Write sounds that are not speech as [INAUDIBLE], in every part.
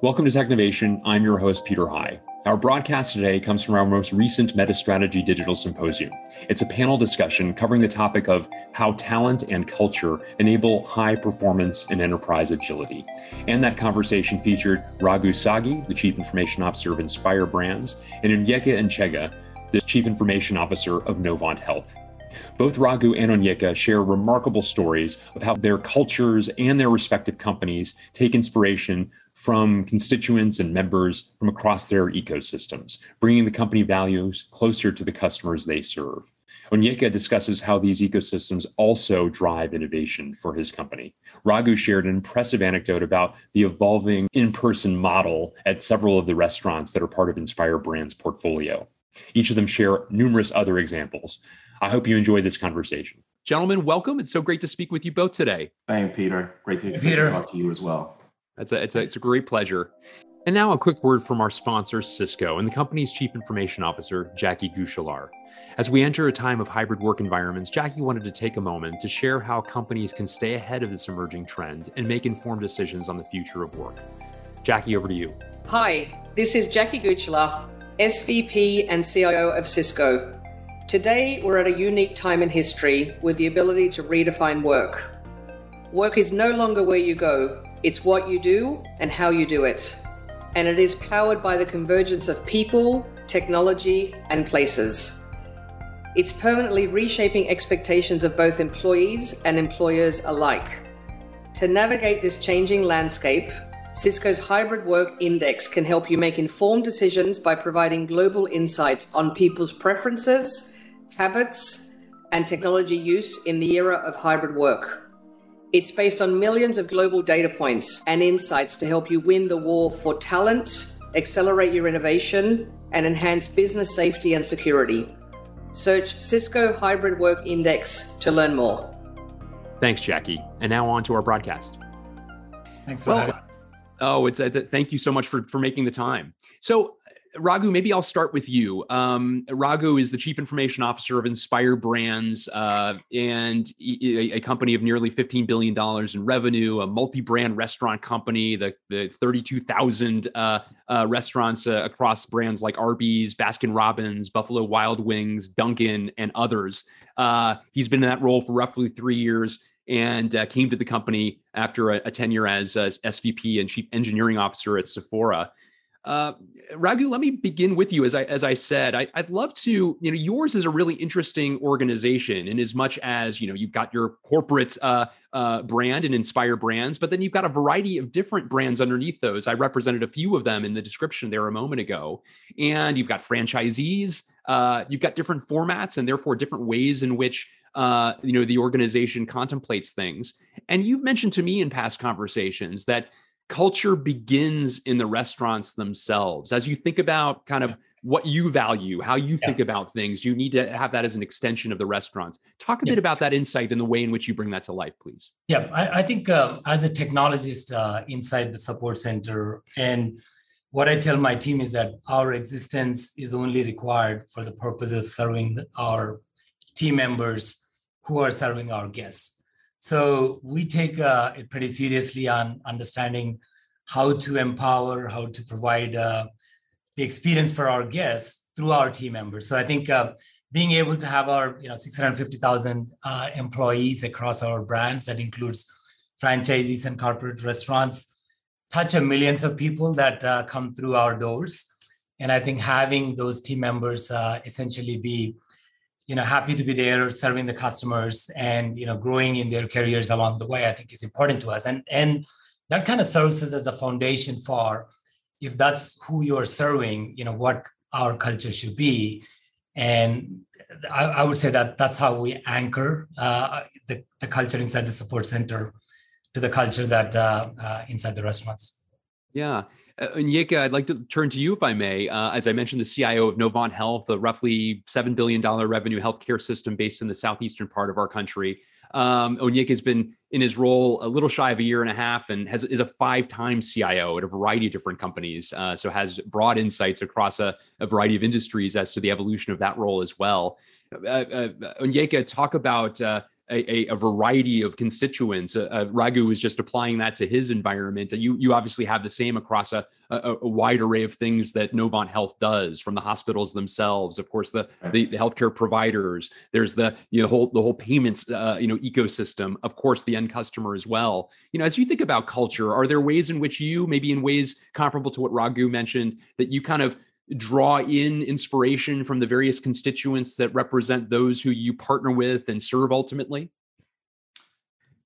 Welcome to Technovation. I'm your host, Peter High. Our broadcast today comes from our most recent Metis Strategy Digital Symposium. It's a panel discussion covering the topic of how talent and culture enable high performance and enterprise agility. And that conversation featured Raghu Sagi, the Chief Information Officer of Inspire Brands, and Onyeka Nchege, the Chief Information Officer of Novant Health. Both Raghu and Onyeka share remarkable stories of how their cultures and their respective companies take inspiration from constituents and members from across their ecosystems, bringing the company values closer to the customers they serve. Onyeka discusses how these ecosystems also drive innovation for his company. Raghu shared an impressive anecdote about the evolving in person model at several of the restaurants that are part of Inspire Brand's portfolio. Each of them share numerous other examples. I hope you enjoy this conversation. Gentlemen, welcome. It's so great to speak with you both today. Thank you, Peter. Great to, Peter. to talk to you as well. It's a, it's, a, it's a great pleasure. And now a quick word from our sponsor, Cisco, and the company's Chief Information Officer, Jackie Guichelaar. As we enter a time of hybrid work environments, Jackie wanted to take a moment to share how companies can stay ahead of this emerging trend and make informed decisions on the future of work. Jackie, over to you. Hi, this is Jackie Guichelaar, SVP and CIO of Cisco. Today, we're at a unique time in history with the ability to redefine work. Work is no longer where you go, it's what you do and how you do it. And it is powered by the convergence of people, technology, and places. It's permanently reshaping expectations of both employees and employers alike. To navigate this changing landscape, Cisco's Hybrid Work Index can help you make informed decisions by providing global insights on people's preferences habits, and technology use in the era of hybrid work. It's based on millions of global data points and insights to help you win the war for talent, accelerate your innovation, and enhance business safety and security. Search Cisco Hybrid Work Index to learn more. Thanks, Jackie. And now on to our broadcast. Thanks for well, having us. Oh, it's a, th- thank you so much for for making the time. So Raghu, maybe I'll start with you. Um, Raghu is the chief information officer of Inspire Brands uh, and a, a, company of nearly $15 billion in revenue, a multi brand restaurant company, the, the 32,000 uh, uh, restaurants uh, across brands like Arby's, Baskin Robbins, Buffalo Wild Wings, Dunkin', and others. Uh, he's been in that role for roughly three years and uh, came to the company after a, a tenure as, as SVP and chief engineering officer at Sephora. Uh, Raghu, let me begin with you. As I as I said, I, would love to. You know, yours is a really interesting organization, in as much as you know, you've got your corporate uh, uh, brand and Inspire Brands, but then you've got a variety of different brands underneath those. I represented a few of them in the description there a moment ago, and you've got franchisees. Uh, you've got different formats, and therefore different ways in which uh, you know the organization contemplates things. And you've mentioned to me in past conversations that culture begins in the restaurants themselves. As you think about kind of what you value, how you think yeah. about things, you need to have that as an extension of the restaurants. Talk a yeah. bit about that insight and the way in which you bring that to life, please. Yeah, I, I think uh, as a technologist uh, inside the support center, and what I tell my team is that our existence is only required for the purpose of serving our team members who are serving our guests. So we take uh, it pretty seriously on understanding how to empower, how to provide uh, the experience for our guests through our team members. So I think uh, being able to have our you know 650,000 uh, employees across our brands that includes franchisees and corporate restaurants touch a millions of people that uh, come through our doors. And I think having those team members uh, essentially be you know happy to be there serving the customers and you know growing in their careers along the way i think is important to us. And and that kind of serves as a foundation for if that's who you're serving you know what our culture should be. And i, I would say that that's how we anchor uh, the, the culture inside the support center to the culture that uh, uh, inside the restaurants. Yeah uh, Onyeka, I'd like to turn to you, if I may. Uh, as I mentioned, the CIO of Novant Health, a roughly $7 billion revenue healthcare system based in the southeastern part of our country. Um, Onyeka has been in his role a little shy of a year and a half and has is a five-time CIO at a variety of different companies. Uh, so has broad insights across a, a, variety of industries as to the evolution of that role as well. Uh, uh, Onyeka, talk about uh, a, a, variety of constituents. Uh, uh, Raghu was just applying that to his environment. You you obviously have the same across a, a, a, wide array of things that Novant Health does, from the hospitals themselves, of course, the the, the healthcare providers. There's the you know whole the whole payments uh, you know ecosystem. Of course, the end customer as well. You know, as you think about culture, are there ways in which you, maybe in ways comparable to what Raghu mentioned, that you kind of draw in inspiration from the various constituents that represent those who you partner with and serve ultimately?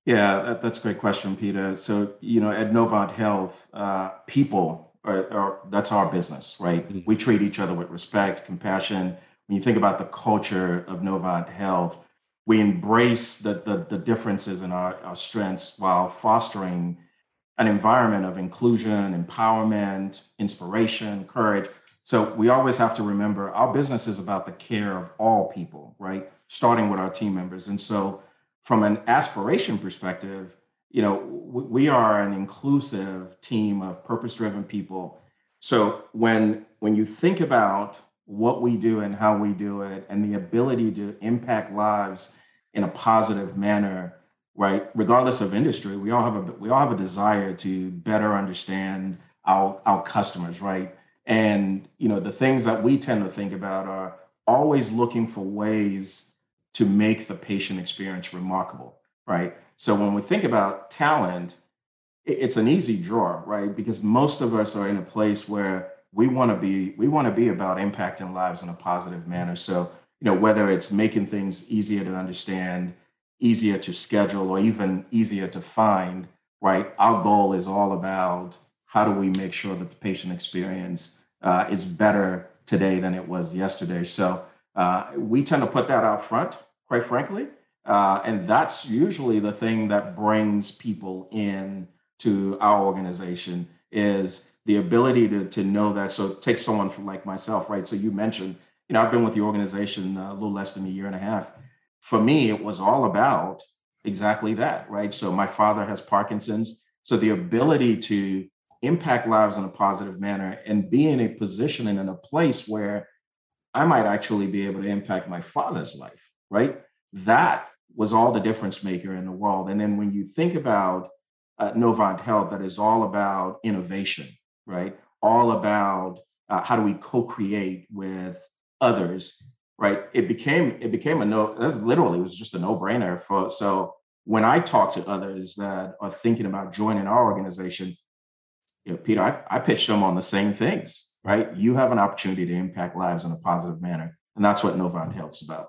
Yeah, that's a great question, Peter. So, you know, at Novant Health, uh, people are, are, that's our business, right? Mm-hmm. We treat each other with respect, compassion. When you think about the culture of Novant Health, we embrace the, the, the differences in our, our strengths while fostering an environment of inclusion, empowerment, inspiration, courage. So we always have to remember our business is about the care of all people, right? Starting with our team members. And so from an aspiration perspective, you know, we are an inclusive team of purpose-driven people. So when when you think about what we do and how we do it and the ability to impact lives in a positive manner, right? Regardless of industry, we all have a we all have a desire to better understand our our customers, right? And you know, the things that we tend to think about are always looking for ways to make the patient experience remarkable, right? So when we think about talent, it's an easy draw, right? Because most of us are in a place where we want to be we want to be about impacting lives in a positive manner. So, you know, whether it's making things easier to understand, easier to schedule, or even easier to find, right? Our goal is all about how do we make sure that the patient experience uh, is better today than it was yesterday. So uh, we tend to put that out front, quite frankly. Uh, and that's usually the thing that brings people in to our organization is the ability to, to know that. So take someone from like myself, right? So you mentioned, you know, I've been with the organization a little less than a year and a half. For me, it was all about exactly that, right? So my father has Parkinson's. So the ability to impact lives in a positive manner and be in a position and in a place where I might actually be able to impact my father's life, right? That was all the difference maker in the world. And then when you think about uh, Novant Health, that is all about innovation, right? All about uh, how do we co-create with others, right? It became it became a no. That's literally it was just a no-brainer for. So when I talk to others that are thinking about joining our organization, you know, Peter, I, I pitched them on the same things, right? You have an opportunity to impact lives in a positive manner. And that's what Novant Health's about.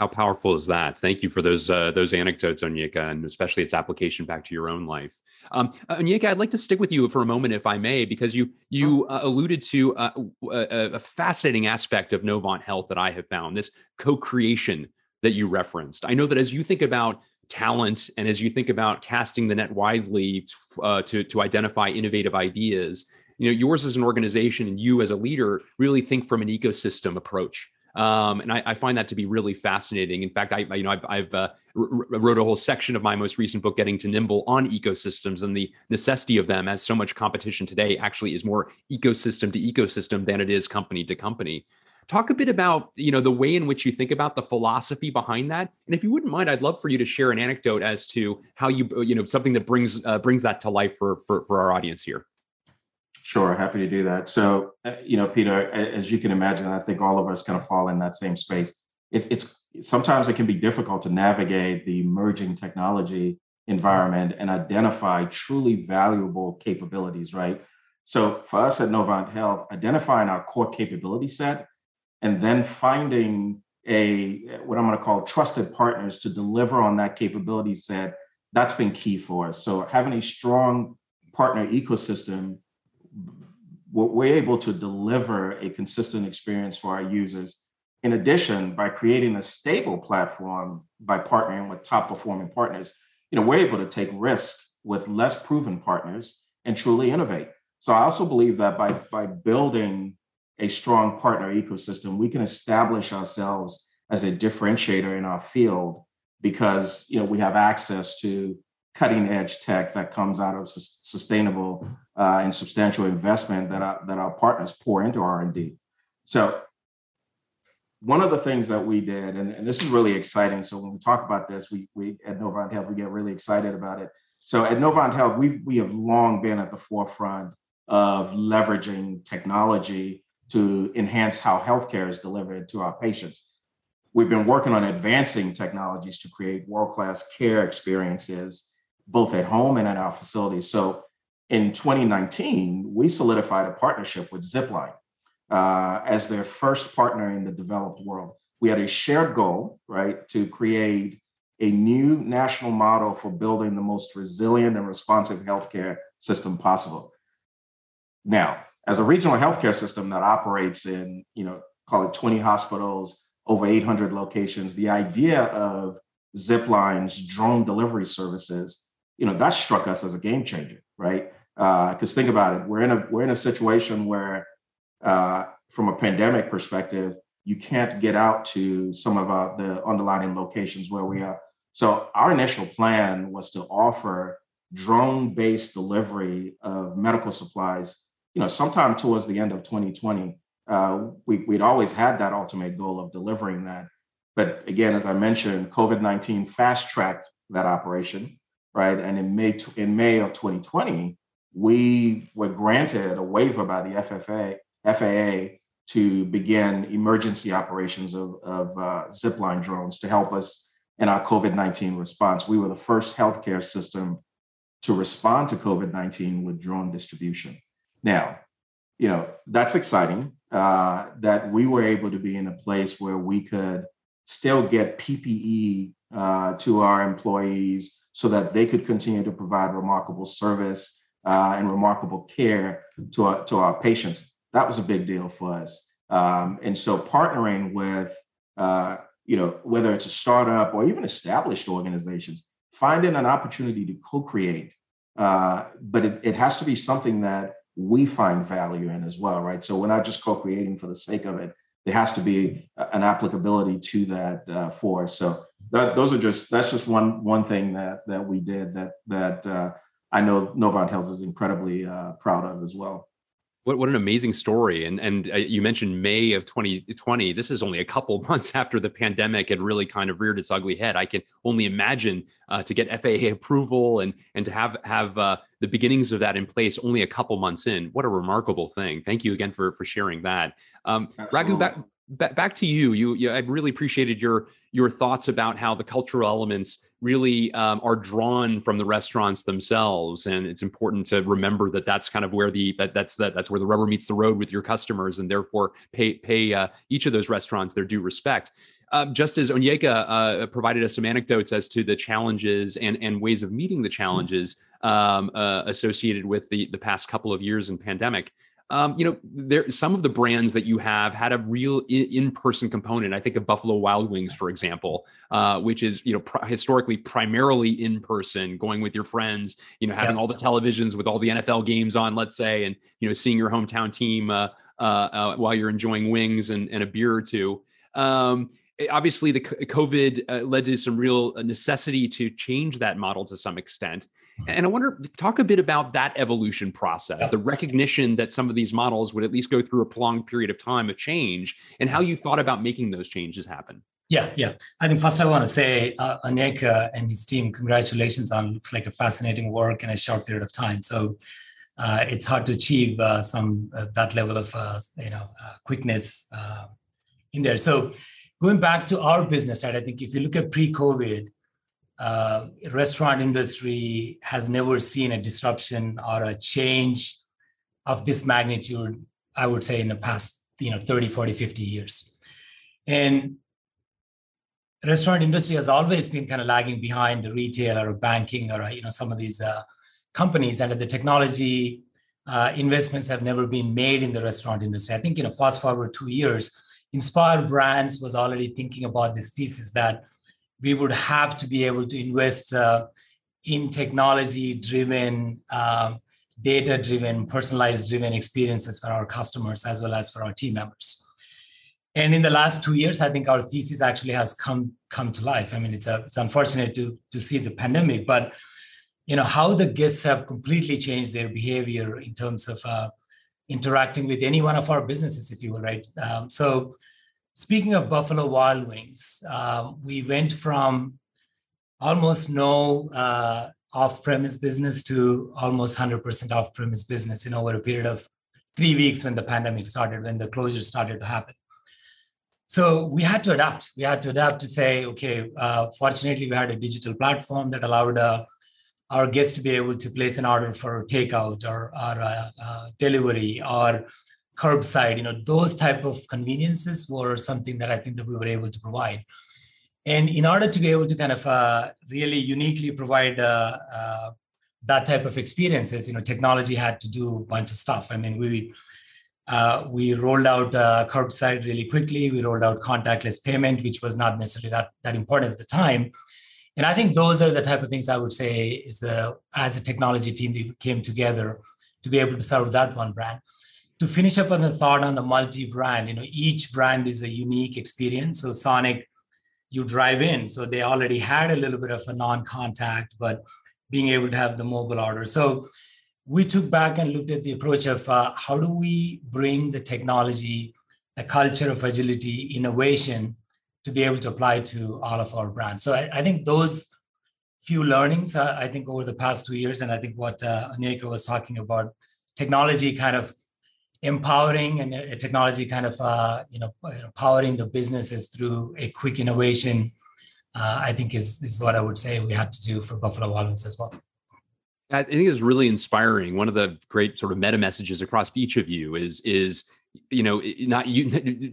How powerful is that? Thank you for those uh, those anecdotes, Onyeka, and especially its application back to your own life. Um, uh, Onyeka, I'd like to stick with you for a moment, if I may, because you you uh, alluded to uh, a, a, fascinating aspect of Novant Health that I have found this co-creation that you referenced. I know that as you think about talent and as you think about casting the net widely uh, to to identify innovative ideas you know yours as an organization and you as a leader really think from an ecosystem approach um, and I, I, find that to be really fascinating. In fact, I, I you know I've, I've uh, wrote a whole section of my most recent book, Getting to Nimble, on ecosystems and the necessity of them. As so much competition today actually is more ecosystem to ecosystem than it is company to company. Talk a bit about you know the way in which you think about the philosophy behind that, and if you wouldn't mind, I'd love for you to share an anecdote as to how you you know something that brings uh, brings that to life for, for for our audience here. Sure, happy to do that. So, uh, you know, Peter, as you can imagine, I think all of us kind of fall in that same space. It, it's sometimes it can be difficult to navigate the emerging technology environment and identify truly valuable capabilities, right? So, for us at Novant Health, identifying our core capability set and then finding a what I'm going to call trusted partners to deliver on that capability set, that's been key for us. So having a strong partner ecosystem, we're able to deliver a consistent experience for our users. In addition, by creating a stable platform by partnering with top performing partners, you know, we're able to take risk with less proven partners and truly innovate. So I also believe that by by building a strong partner ecosystem, we can establish ourselves as a differentiator in our field because you know we have access to cutting edge tech that comes out of su- sustainable uh, and substantial investment that our, that our partners pour into R&D. So one of the things that we did, and, and this is really exciting. So when we talk about this, we, we at Novant Health, we get really excited about it. So at Novant Health, we we have long been at the forefront of leveraging technology to enhance how healthcare is delivered to our patients. We've been working on advancing technologies to create world-class care experiences, both at home and at our facilities. So in 2019, we solidified a partnership with Zipline uh, as their first partner in the developed world. We had a shared goal, right, to create a new national model for building the most resilient and responsive healthcare system possible. Now, as a regional healthcare system that operates in, you know, call it 20 hospitals, over 800 locations, the idea of Zipline's drone delivery services, you know, that struck us as a game changer, right? Because uh, think about it, we're in a we're in a situation where, uh, from a pandemic perspective, you can't get out to some of our, the underlying locations where we are. So our initial plan was to offer drone-based delivery of medical supplies. You know, sometime towards the end of 2020, uh, we, would always had that ultimate goal of delivering that. But again, as I mentioned, COVID 19 fast tracked that operation, right? And in May, in May of 2020, we were granted a waiver by the FFA, FAA to begin emergency operations of, of uh, zipline drones to help us in our COVID 19 response. We were the first healthcare system to respond to COVID 19 with drone distribution. Now, you know, that's exciting uh, that we were able to be in a place where we could still get PPE uh, to our employees so that they could continue to provide remarkable service uh, and remarkable care to our, to our patients. That was a big deal for us. Um, and so partnering with, uh, you know, whether it's a startup or even established organizations, finding an opportunity to co-create, uh, but it, it has to be something that we find value in as well, right? So we're not just co-creating for the sake of it. There has to be an applicability to that uh, for. So that, those are just that's just one one thing that that we did that that uh, I know Novant Health is incredibly uh, proud of as well. What, what an amazing story. And, and uh, you mentioned May of 2020. This is only a couple [LAUGHS] months after the pandemic had really kind of reared its ugly head. I can only imagine uh, to get FAA approval and, and to have, have uh, the beginnings of that in place only a couple months in. What a remarkable thing. Thank you again for, for sharing that. Um, Raghu, back, back to you. you. You, I really appreciated your your thoughts about how the cultural elements really um, are drawn from the restaurants themselves, and it's important to remember that that's kind of where the that, that's that that's where the rubber meets the road with your customers, and therefore pay pay uh, each of those restaurants their due respect. Uh, just as Onyeka uh, provided us some anecdotes as to the challenges and, and ways of meeting the challenges um, uh, associated with the, the past couple of years in pandemic, um, you know, there some of the brands that you have had a real in-person component. I think of Buffalo Wild Wings, for example, uh, which is you know pr- historically primarily in person, going with your friends, you know, having yeah. all the televisions with all the NFL games on, let's say, and you know, seeing your hometown team uh, uh, uh while you're enjoying wings and, and a beer or two. Um, obviously the covid uh, led to some real uh, necessity to change that model to some extent. And i wonder talk a bit about that evolution process yeah. the recognition that some of these models would at least go through a prolonged period of time of change and how you thought about making those changes happen. Yeah yeah. I think first i want to say uh, and his team congratulations on looks like a fascinating work in a short period of time. So uh, it's hard to achieve uh, some uh, that level of uh, you know uh, quickness in there. So going back to our business side, I think if you look at pre-COVID, uh, restaurant industry has never seen a disruption or a change of this magnitude, I would say, in the past, you know, 30, 40, 50 years. And restaurant industry has always been kind of lagging behind the retail or banking or, you know, some of these uh, companies. And the technology uh, investments have never been made in the restaurant industry. I think, you know, fast forward two years, Inspire Brands was already thinking about this thesis that we would have to be able to invest uh, in technology driven, uh, data driven, personalized driven experiences for our customers as well as for our team members. And in the last two years, I think our thesis actually has come come to life. I mean, it's a, it's unfortunate to to see the pandemic, but you know how the guests have completely changed their behavior in terms of uh, interacting with any one of our businesses, if you will, right? Um, so, speaking of Buffalo Wild Wings, um, we went from almost no uh, off-premise business to almost 100% off-premise business in over a period of three weeks when the pandemic started, when the closures started to happen. So we had to adapt. We had to adapt to say, okay, uh, fortunately, we had a digital platform that allowed uh, our guests to be able to place an order for takeout or, or uh, uh delivery or curbside. You know, those type of conveniences were something that I think that we were able to provide. And in order to be able to kind of uh, really uniquely provide uh, that type of experiences, you know, technology had to do a bunch of stuff. I mean, we uh, we rolled out uh, curbside really quickly. We rolled out contactless payment, which was not necessarily that, that important at the time. And I think those are the type of things I would say is the as a technology team they came together to be able to serve that one brand. To finish up on the thought on the multi-brand, you know, each brand is a unique experience. So Sonic, you drive in, so they already had a little bit of a non-contact, but being able to have the mobile order. So we took back and looked at the approach of uh, how do we bring the technology, the culture of agility, innovation to be able to apply to all of our brands. So I, I think those few learnings, uh, I think over the past two years, and I think what uh, was talking about, technology kind of empowering and uh, technology kind of uh, you know powering the businesses through a quick innovation, uh, I think is is what I would say we had to do for Buffalo Wild Wings as well. I think it's really inspiring. One of the great sort of meta messages across each of you is is you know not you [LAUGHS]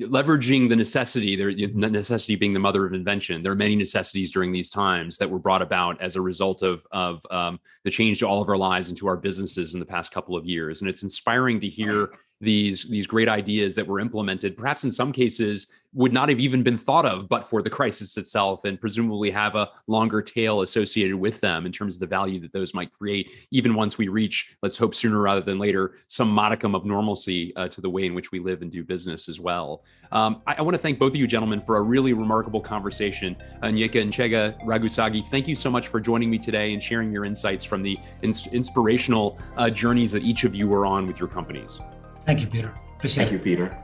leveraging the necessity there necessity being the mother of invention there are many necessities during these times that were brought about as a result of of um, the change to all of our lives and to our businesses in the past couple of years and it's inspiring to hear these these great ideas that were implemented perhaps in some cases would not have even been thought of but for the crisis itself and presumably have a longer tail associated with them in terms of the value that those might create even once we reach let's hope sooner rather than later some modicum of normalcy uh, to the way in which we live and do business as well. Um, I, I want to thank both of you gentlemen for a really remarkable conversation. Onyeka Nchege Ragusagi thank you so much for joining me today and sharing your insights from the ins- inspirational uh, journeys that each of you are on with your companies Thank you, Peter. Appreciate Thank it. you, Peter.